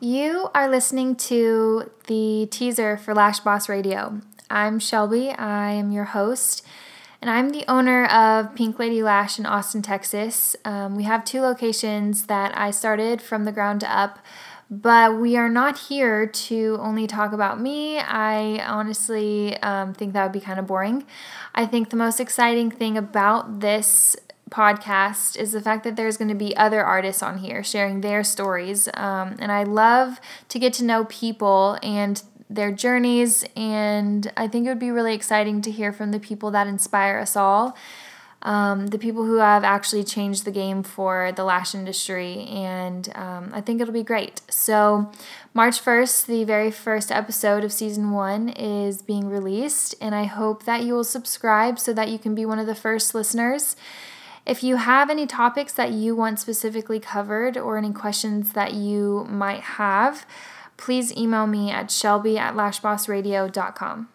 You are listening to the teaser for Lash Boss Radio. I'm Shelby, I am your host, and I'm the owner of Pink Lady Lash in Austin, Texas. Um, we have two locations that I started from the ground up, but we are not here to only talk about me. I honestly um, think that would be kind of boring. I think the most exciting thing about this podcast is the fact that there's going to be other artists on here sharing their stories. Um, and I love to get to know people and their journeys. And I think it would be really exciting to hear from the people that inspire us all. Um, the people who have actually changed the game for the lash industry, and um, I think it'll be great. So, March 1st, the very first episode of season one is being released, and I hope that you will subscribe so that you can be one of the first listeners. If you have any topics that you want specifically covered or any questions that you might have, please email me at shelby at lashbossradio.com.